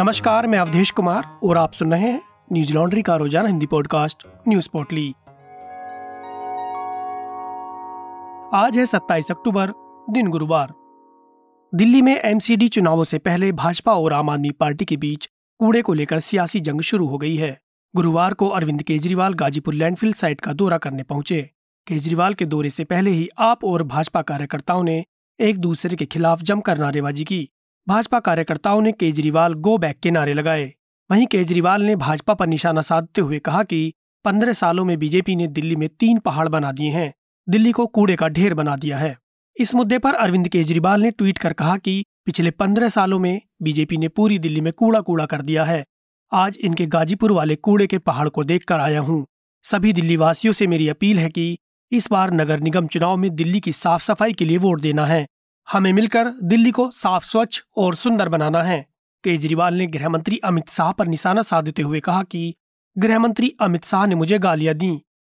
नमस्कार, मैं अवधेश कुमार और आप सुन रहे हैं न्यूज़ लॉन्ड्री का रोज़ाना हिंदी पॉडकास्ट, न्यूज़ पोर्टली। आज है 27 अक्टूबर, दिन गुरुवार। दिल्ली में एमसीडी चुनावों से पहले भाजपा और आम आदमी पार्टी के बीच कूड़े को लेकर सियासी जंग शुरू हो गई है। गुरुवार को अरविंद केजरीवाल गाजीपुर लैंडफिल साइट का दौरा करने पहुँचे। केजरीवाल के दौरे से पहले ही आप और भाजपा कार्यकर्ताओं ने एक दूसरे के खिलाफ जमकर नारेबाजी की। भाजपा कार्यकर्ताओं ने केजरीवाल गो बैक के नारे लगाए। वहीं केजरीवाल ने भाजपा पर निशाना साधते हुए कहा कि पंद्रह सालों में बीजेपी ने दिल्ली में तीन पहाड़ बना दिए हैं। दिल्ली को कूड़े का ढेर बना दिया है। इस मुद्दे पर अरविंद केजरीवाल ने ट्वीट कर कहा कि पिछले पंद्रह सालों में बीजेपी ने पूरी दिल्ली में कूड़ा कूड़ा कर दिया है। आज इनके गाजीपुर वाले कूड़े के पहाड़ को देखकर आया हूँ। सभी दिल्ली वासियों से मेरी अपील है कि इस बार नगर निगम चुनाव में दिल्ली की साफ़ सफ़ाई के लिए वोट देना है। हमें मिलकर दिल्ली को साफ़ स्वच्छ और सुंदर बनाना है। केजरीवाल ने गृह मंत्री अमित शाह पर निशाना साधते हुए कहा कि गृह मंत्री अमित शाह ने मुझे गालियाँ दी,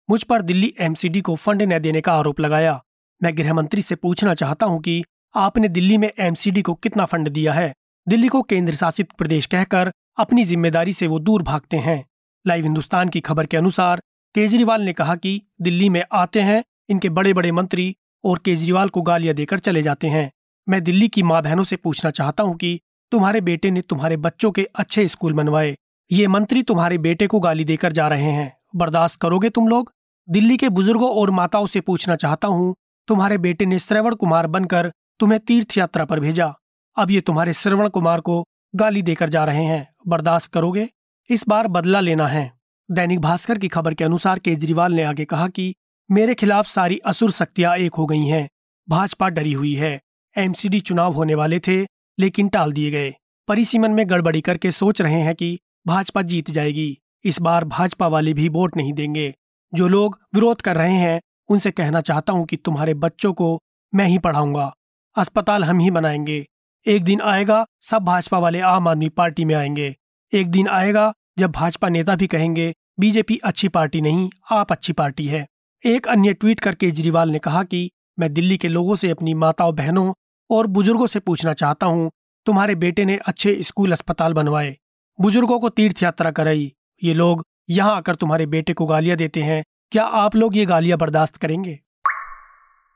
मुझ पर दिल्ली एमसीडी को फंड न देने का आरोप लगाया। मैं गृह मंत्री से पूछना चाहता हूँ कि आपने दिल्ली में एमसीडी को कितना फंड दिया है? दिल्ली को केंद्र शासित प्रदेश कहकर अपनी ज़िम्मेदारी से वो दूर भागते हैं। लाइव हिंदुस्तान की खबर के अनुसार केजरीवाल ने कहा कि दिल्ली में आते हैं इनके बड़े बड़े मंत्री और केजरीवाल को गालियाँ देकर चले जाते हैं। मैं दिल्ली की माँ बहनों से पूछना चाहता हूँ कि तुम्हारे बेटे ने तुम्हारे बच्चों के अच्छे स्कूल बनवाए। ये मंत्री तुम्हारे बेटे को गाली देकर जा रहे हैं। बर्दाश्त करोगे तुम लोग? दिल्ली के बुज़ुर्गों और माताओं से पूछना चाहता हूँ, तुम्हारे बेटे ने श्रवण कुमार बनकर तुम्हें तीर्थ यात्रा पर भेजा। अब ये तुम्हारे श्रवण कुमार को गाली देकर जा रहे हैं। बर्दाश्त करोगे? इस बार बदला लेना है। दैनिक भास्कर की खबर के अनुसार केजरीवाल ने आगे कहा कि मेरे खिलाफ सारी असुर शक्तियाँ एक हो गई हैं। भाजपा डरी हुई है। एमसीडी चुनाव होने वाले थे, लेकिन टाल दिए गए। परिसीमन में गड़बड़ी करके सोच रहे हैं कि भाजपा जीत जाएगी। इस बार भाजपा वाले भी वोट नहीं देंगे। जो लोग विरोध कर रहे हैं, उनसे कहना चाहता हूँ कि तुम्हारे बच्चों को मैं ही पढ़ाऊँगा। अस्पताल हम ही बनाएँगे। एक दिन आएगा, सब भाजपा वाले आम आदमी पार्टी में आएँगे। एक दिन आएगा, जब भाजपा नेता भी कहेंगे, बीजेपी अच्छी पार्टी नहीं, आप अच्छी पार्टी है। एक अन्य ट्वीट कर केजरीवाल ने कहा कि, मैं दिल्ली के लोगों से अपनी माताओं, बहनों और बुज़ुर्गों से पूछना चाहता हूँ, तुम्हारे बेटे ने अच्छे स्कूल अस्पताल बनवाए, बुज़ुर्गों को तीर्थ यात्रा कराई, ये लोग यहाँ आकर तुम्हारे बेटे को गालियाँ देते हैं, क्या आप लोग ये गालियाँ बर्दाश्त करेंगे?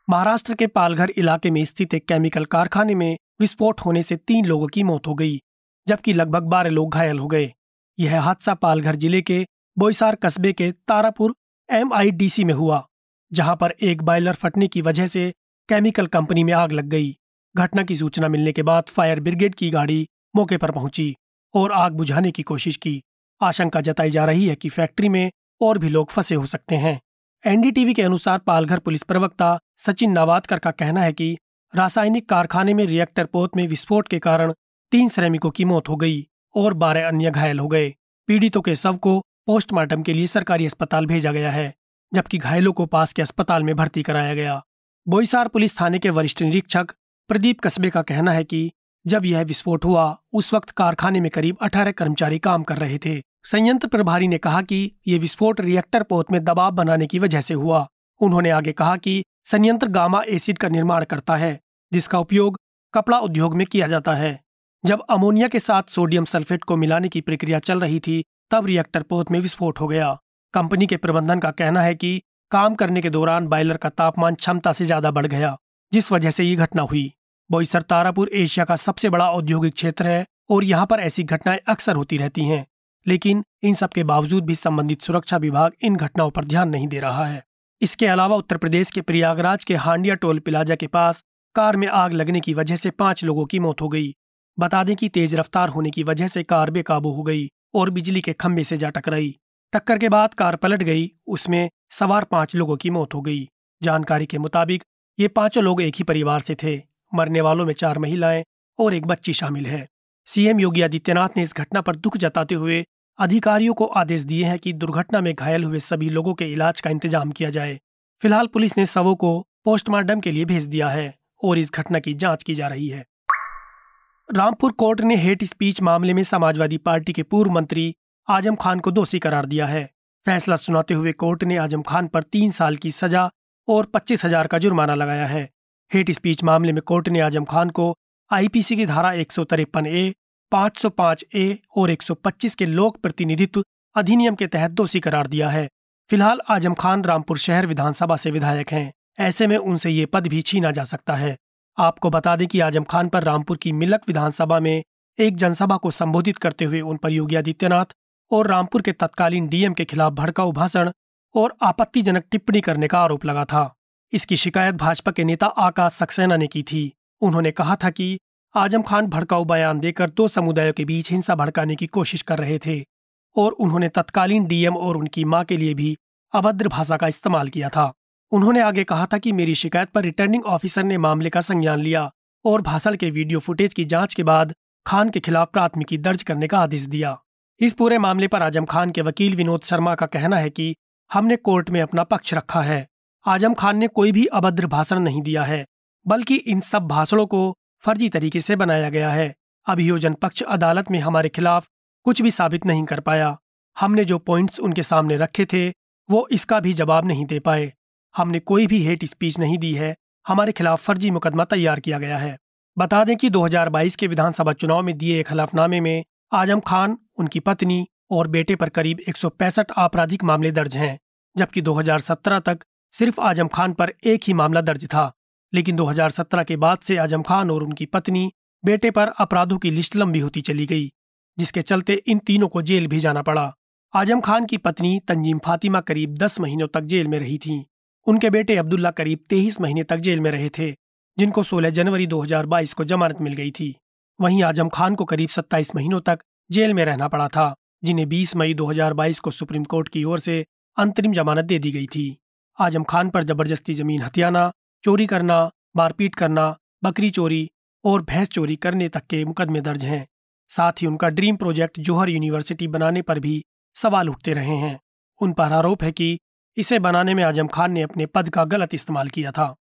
महाराष्ट्र के पालघर इलाके में स्थित एक केमिकल कारखाने में विस्फोट होने से तीन लोगों की मौत हो गई, जबकि लगभग बारह लोग घायल हो गए। यह हादसा पालघर ज़िले के बोईसार कस्बे के तारापुर एमआईडीसी में हुआ, जहाँ पर एक बायलर फटने की वजह से केमिकल कंपनी में आग लग गई। घटना की सूचना मिलने के बाद फायर ब्रिगेड की गाड़ी मौके पर पहुँची और आग बुझाने की कोशिश की। आशंका जताई जा रही है कि फैक्ट्री में और भी लोग फंसे हो सकते हैं। एनडीटीवी के अनुसार पालघर पुलिस प्रवक्ता सचिन नावादकर का कहना है कि रासायनिक कारखाने में रिएक्टर पोत में विस्फोट के कारण तीन श्रमिकों की मौत हो गई और बारह अन्य घायल हो गए। पीड़ितों के शव को पोस्टमार्टम के लिए सरकारी अस्पताल भेजा गया है, जबकि घायलों को पास के अस्पताल में भर्ती कराया गया। बोईसार पुलिस थाने के वरिष्ठ निरीक्षक प्रदीप कस्बे का कहना है कि जब यह विस्फोट हुआ, उस वक्त कारखाने में करीब 18 कर्मचारी काम कर रहे थे। संयंत्र प्रभारी ने कहा कि यह विस्फोट रिएक्टर पोत में दबाव बनाने की वजह से हुआ। उन्होंने आगे कहा कि संयंत्र गामा एसिड का निर्माण करता है, जिसका उपयोग कपड़ा उद्योग में किया जाता है। जब अमोनिया के साथ सोडियम सल्फेट को मिलाने की प्रक्रिया चल रही थी तब रिएक्टर पोत में विस्फोट हो गया। कंपनी के प्रबंधन का कहना है कि काम करने के दौरान बायलर का तापमान क्षमता से ज़्यादा बढ़ गया, जिस वजह से ये घटना हुई। बोईसर तारापुर, एशिया का सबसे बड़ा औद्योगिक क्षेत्र है और यहाँ पर ऐसी घटनाएँ अक्सर होती रहती हैं, लेकिन इन सब के बावजूद भी संबंधित सुरक्षा विभाग इन घटनाओं पर ध्यान नहीं दे रहा है। इसके अलावा उत्तर प्रदेश के प्रयागराज के हांडिया टोल प्लाजा के पास कार में आग लगने की वजह से पाँच लोगों की मौत हो गई। बता दें कि तेज रफ्तार होने की वजह से कार बेकाबू हो गई। और बिजली के खंभे से जा टकराई। टक्कर के बाद कार पलट गई, उसमें सवार पाँच लोगों की मौत हो गई। जानकारी के मुताबिक, ये पाँचों लोग एक ही परिवार से थे। मरने वालों में चार महिलाएँ और एक बच्ची शामिल है। सीएम योगी आदित्यनाथ ने इस घटना पर दुख जताते हुए अधिकारियों को आदेश दिए हैं कि दुर्घटना में घायल हुए सभी लोगों के इलाज का इंतज़ाम किया जाए। फ़िलहाल पुलिस ने शवों को पोस्टमार्टम के लिए भेज दिया है और इस घटना की जाँच की जा रही है। रामपुर कोर्ट ने हेट स्पीच मामले में समाजवादी पार्टी के पूर्व मंत्री आज़म खान को दोषी करार दिया है। फैसला सुनाते हुए कोर्ट ने आज़म खान पर तीन साल की सजा और पच्चीस हज़ार का जुर्माना लगाया है। हेट स्पीच मामले में कोर्ट ने आज़म खान को आईपीसी की धारा एक सौ तिरपन ए 505 ए और 125 के लोक प्रतिनिधित्व अधिनियम के तहत दोषी करार दिया है। फ़िलहाल आज़म खान रामपुर शहर विधानसभा से विधायक हैं। ऐसे में उनसे ये पद भी छीना जा सकता है। आपको बता दें कि आज़म खान पर रामपुर की मिलक विधानसभा में एक जनसभा को संबोधित करते हुए उन पर योगी आदित्यनाथ और रामपुर के तत्कालीन डीएम के खिलाफ भड़काऊ भाषण और आपत्तिजनक टिप्पणी करने का आरोप लगा था। इसकी शिकायत भाजपा के नेता आकाश सक्सेना ने की थी। उन्होंने कहा था कि आज़म खान भड़काऊ बयान देकर दो समुदायों के बीच हिंसा भड़काने की कोशिश कर रहे थे और उन्होंने तत्कालीन डीएम और उनकी माँ के लिए भी अभद्र भाषा का इस्तेमाल किया था। उन्होंने आगे कहा था कि मेरी शिकायत पर रिटर्निंग ऑफिसर ने मामले का संज्ञान लिया और भाषण के वीडियो फुटेज की जाँच के बाद खान के खिलाफ प्राथमिकी दर्ज करने का आदेश दिया। इस पूरे मामले पर आज़म खान के वकील विनोद शर्मा का कहना है कि हमने कोर्ट में अपना पक्ष रखा है। आज़म खान ने कोई भी अभद्र भाषण नहीं दिया है, बल्कि इन सब भाषणों को फर्जी तरीके से बनाया गया है। अभियोजन पक्ष अदालत में हमारे खिलाफ कुछ भी साबित नहीं कर पाया। हमने जो पॉइंट्स उनके सामने रखे थे, वो इसका भी जवाब नहीं दे पाए। हमने कोई भी हेट स्पीच नहीं दी है। हमारे खिलाफ फर्जी मुकदमा तैयार किया गया है। बता दें कि 2022 के विधानसभा चुनाव में दिए एक हलफनामे में आज़म खान, उनकी पत्नी और बेटे पर करीब एक सौ पैंसठ आपराधिक मामले दर्ज हैं, जबकि 2017 तक सिर्फ़ आज़म खान पर एक ही मामला दर्ज था। लेकिन 2017 के बाद से आज़म खान और उनकी पत्नी, बेटे पर अपराधों की लिस्ट लंबी होती चली गई, जिसके चलते इन तीनों को जेल भी जाना पड़ा। आज़म खान की पत्नी तंजीम फातिमा करीब दस महीनों तक जेल में रही थी। उनके बेटे अब्दुल्ला करीब तेईस महीने तक जेल में रहे थे, जिनको 16 जनवरी 2022 को जमानत मिल गई थी। वहीं आज़म खान को करीब 27 महीनों तक जेल में रहना पड़ा था, जिन्हें 20 मई 2022 को सुप्रीम कोर्ट की ओर से अंतरिम जमानत दे दी गई थी। आज़म खान पर ज़बरदस्ती ज़मीन हथियाना, चोरी करना, मारपीट करना, बकरी चोरी और भैंस चोरी करने तक के मुकदमे दर्ज हैं। साथ ही उनका ड्रीम प्रोजेक्ट जोहर यूनिवर्सिटी बनाने पर भी सवाल उठते रहे हैं। उन पर आरोप है कि इसे बनाने में आज़म खान ने अपने पद का गलत इस्तेमाल किया था।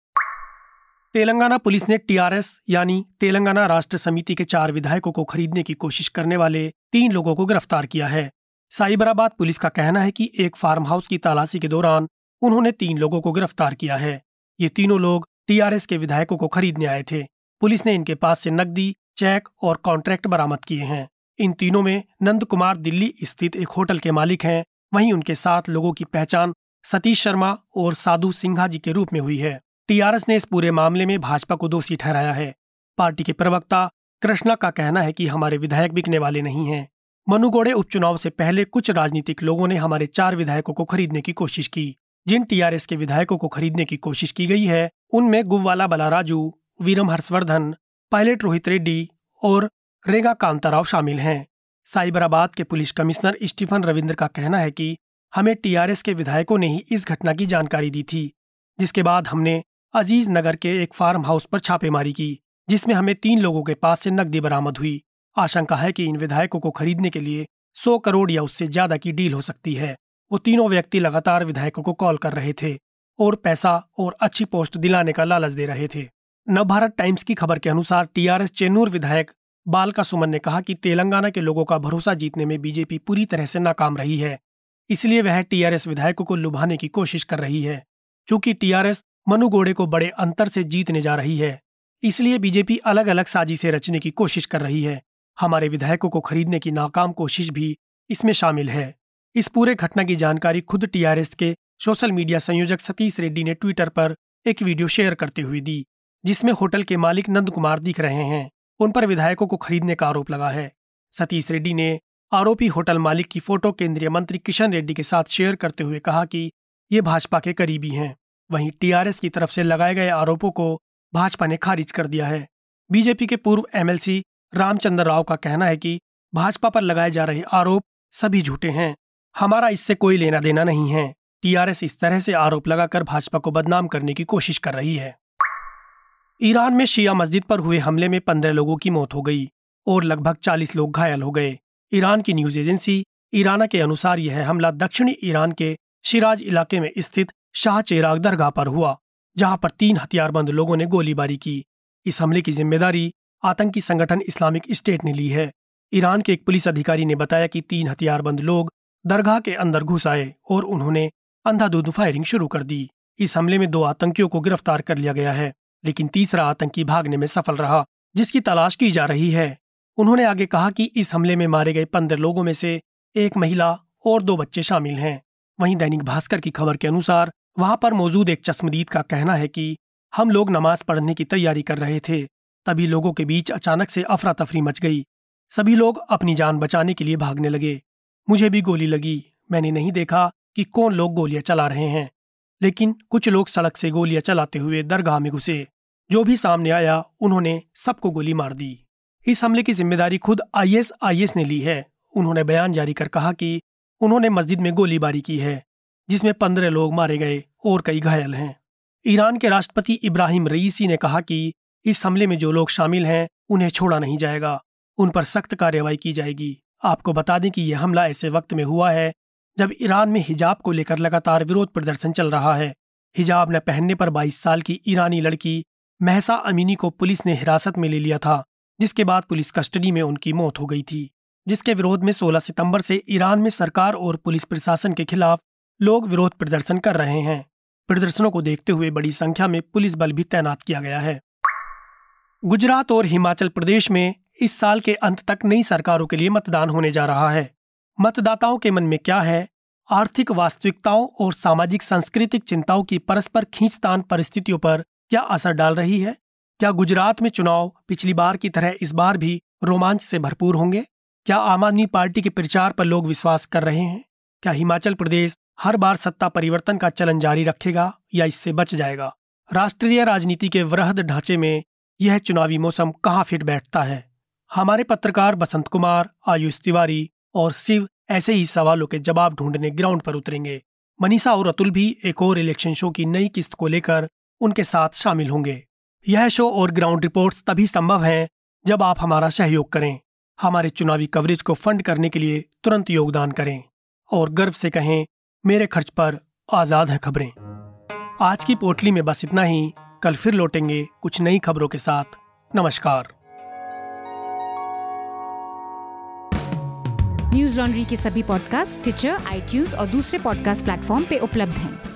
तेलंगाना पुलिस ने टीआरएस यानी तेलंगाना राष्ट्र समिति के चार विधायकों को खरीदने की कोशिश करने वाले तीन लोगों को गिरफ़्तार किया है। साइबराबाद पुलिस का कहना है कि एक फार्म हाउस की तलाशी के दौरान उन्होंने तीन लोगों को गिरफ़्तार किया है। ये तीनों लोग टीआरएस के विधायकों को खरीदने आए थे। पुलिस ने इनके पास से नकदी, चेक और कॉन्ट्रैक्ट बरामद किए हैं। इन तीनों में नंद कुमार दिल्ली स्थित एक होटल के मालिक हैं। वहीं उनके साथ लोगों की पहचान सतीश शर्मा और साधु सिंघा जी के रूप में हुई है। टीआरएस ने इस पूरे मामले में भाजपा को दोषी ठहराया है। पार्टी के प्रवक्ता कृष्णा का कहना है कि हमारे विधायक बिकने वाले नहीं हैं। मनुगोड़े उपचुनाव से पहले कुछ राजनीतिक लोगों ने हमारे चार विधायकों को खरीदने की कोशिश की। जिन टीआरएस के विधायकों को खरीदने की कोशिश की गई है, उनमें गुव्वाला बलाराजू, वीरम हर्षवर्धन, पायलट रोहित रेड्डी और रेगा कांताराव शामिल हैं। साइबराबाद के पुलिस कमिश्नर स्टीफन रविंद्र का कहना है कि हमें टीआरएस के विधायकों ने ही इस घटना की जानकारी दी थी, जिसके बाद हमने अज़ीज़ नगर के एक फार्म हाउस पर छापेमारी की, जिसमें हमें तीन लोगों के पास से नकदी बरामद हुई। आशंका है कि इन विधायकों को खरीदने के लिए सौ करोड़ या उससे ज़्यादा की डील हो सकती है। वो तीनों व्यक्ति लगातार विधायकों को कॉल कर रहे थे और पैसा और अच्छी पोस्ट दिलाने का लालच दे रहे थे। नवभारत टाइम्स की खबर के अनुसार टीआरएस चेन्नूर विधायक बालका सुमन ने कहा कि तेलंगाना के लोगों का भरोसा जीतने में बीजेपी पूरी तरह से नाकाम रही है। इसलिए वह टीआरएस विधायकों को लुभाने की कोशिश कर रही है चूँकि टीआरएस मनु गोड़े को बड़े अंतर से जीतने जा रही है। इसलिए बीजेपी अलग अलग साजिशें रचने की कोशिश कर रही है। हमारे विधायकों को खरीदने की नाकाम कोशिश भी इसमें शामिल है। इस पूरे घटना की जानकारी खुद टीआरएस के सोशल मीडिया संयोजक सतीश रेड्डी ने ट्विटर पर एक वीडियो शेयर करते हुए दी, जिसमें होटल के मालिक नंद कुमार दिख रहे हैं। उन पर विधायकों को खरीदने का आरोप लगा है। सतीश रेड्डी ने आरोपी होटल मालिक की फ़ोटो केंद्रीय मंत्री किशन रेड्डी के साथ शेयर करते हुए कहा कि ये भाजपा के करीबी हैं। वहीं टीआरएस की तरफ़ से लगाए गए आरोपों को भाजपा ने खारिज कर दिया है। बीजेपी के पूर्व एमएलसी रामचंद्र राव का कहना है कि भाजपा पर लगाए जा रहे आरोप सभी झूठे हैं। हमारा इससे कोई लेना देना नहीं है। टीआरएस इस तरह से आरोप लगाकर भाजपा को बदनाम करने की कोशिश कर रही है। ईरान में शिया मस्जिद पर हुए हमले में पंद्रह लोगों की मौत हो गई और लगभग चालीस लोग घायल हो गए। ईरान की न्यूज़ एजेंसी ईराना के अनुसार यह हमला दक्षिणी ईरान के शिराज इलाके में स्थित शाह चेराग दरगाह पर हुआ, जहाँ पर तीन हथियारबंद लोगों ने गोलीबारी की। इस हमले की ज़िम्मेदारी आतंकी संगठन इस्लामिक स्टेट ने ली है। ईरान के एक पुलिस अधिकारी ने बताया कि तीन हथियारबंद लोग दरगाह के अंदर घुस आए और उन्होंने अंधाधुंध फायरिंग शुरू कर दी। इस हमले में दो आतंकियों को गिरफ़्तार कर लिया गया है, लेकिन तीसरा आतंकी भागने में सफल रहा, जिसकी तलाश की जा रही है। उन्होंने आगे कहा कि इस हमले में मारे गए पंद्रह लोगों में से एक महिला और दो बच्चे शामिल हैं। वहीं दैनिक भास्कर की खबर के अनुसार वहाँ पर मौजूद एक चश्मदीद का कहना है कि हम लोग नमाज़ पढ़ने की तैयारी कर रहे थे, तभी लोगों के बीच अचानक से अफरा तफरी मच गई। सभी लोग अपनी जान बचाने के लिए भागने लगे। मुझे भी गोली लगी। मैंने नहीं देखा कि कौन लोग गोलियाँ चला रहे हैं। लेकिन कुछ लोग सड़क से गोलियाँ चलाते हुए दरगाह में घुसे। जो भी सामने आया, उन्होंने सबको गोली मार दी। इस हमले की ज़िम्मेदारी खुद आईएसआईएस ने ली है। उन्होंने बयान जारी कर कहा कि उन्होंने मस्जिद में गोलीबारी की है, जिसमें पंद्रह लोग मारे गए और कई घायल हैं। ईरान के राष्ट्रपति इब्राहिम रईसी ने कहा कि इस हमले में जो लोग शामिल हैं, उन्हें छोड़ा नहीं जाएगा। उन पर सख्त कार्रवाई की जाएगी। आपको बता दें कि यह हमला ऐसे वक्त में हुआ है, जब ईरान में हिजाब को लेकर लगातार विरोध प्रदर्शन चल रहा है। हिजाब न पहनने पर 22 साल की ईरानी लड़की महसा अमीनी को पुलिस ने हिरासत में ले लिया था। जिसके बाद पुलिस कस्टडी में उनकी मौत हो गई थी। जिसके विरोध में 16 सितंबर से ईरान में सरकार और पुलिस प्रशासन के खिलाफ लोग विरोध प्रदर्शन कर रहे हैं। प्रदर्शनों को देखते हुए बड़ी संख्या में पुलिस बल भी तैनात किया गया है। गुजरात और हिमाचल प्रदेश में इस साल के अंत तक नई सरकारों के लिए मतदान होने जा रहा है। मतदाताओं के मन में क्या है? आर्थिक वास्तविकताओं और सामाजिक सांस्कृतिक चिंताओं की परस्पर खींचतान परिस्थितियों पर क्या असर डाल रही है? क्या गुजरात में चुनाव पिछली बार की तरह इस बार भी रोमांच से भरपूर होंगे? क्या आम आदमी पार्टी के प्रचार पर लोग विश्वास कर रहे हैं? क्या हिमाचल प्रदेश हर बार सत्ता परिवर्तन का चलन जारी रखेगा या इससे बच जाएगा? राष्ट्रीय राजनीति के वृहद ढांचे में यह चुनावी मौसम कहाँ फिट बैठता है? हमारे पत्रकार बसंत कुमार, आयुष तिवारी और शिव ऐसे ही सवालों के जवाब ढूँढने ग्राउंड पर उतरेंगे। मनीषा और अतुल भी एक और इलेक्शन शो की नई किस्त को लेकर उनके साथ शामिल होंगे। यह शो और ग्राउंड रिपोर्ट्स तभी संभव हैं जब आप हमारा सहयोग करें, हमारे चुनावी कवरेज को फंड करने के लिए तुरंत योगदान करें और गर्व से कहें, मेरे खर्च पर आज़ाद है खबरें। आज की पोटली में बस इतना ही। कल फिर लौटेंगे कुछ नई खबरों के साथ। नमस्कार। न्यूज़ लॉन्ड्री के सभी पॉडकास्ट ट्विटर आईटीज और दूसरे पॉडकास्ट प्लेटफॉर्म पे उपलब्ध हैं।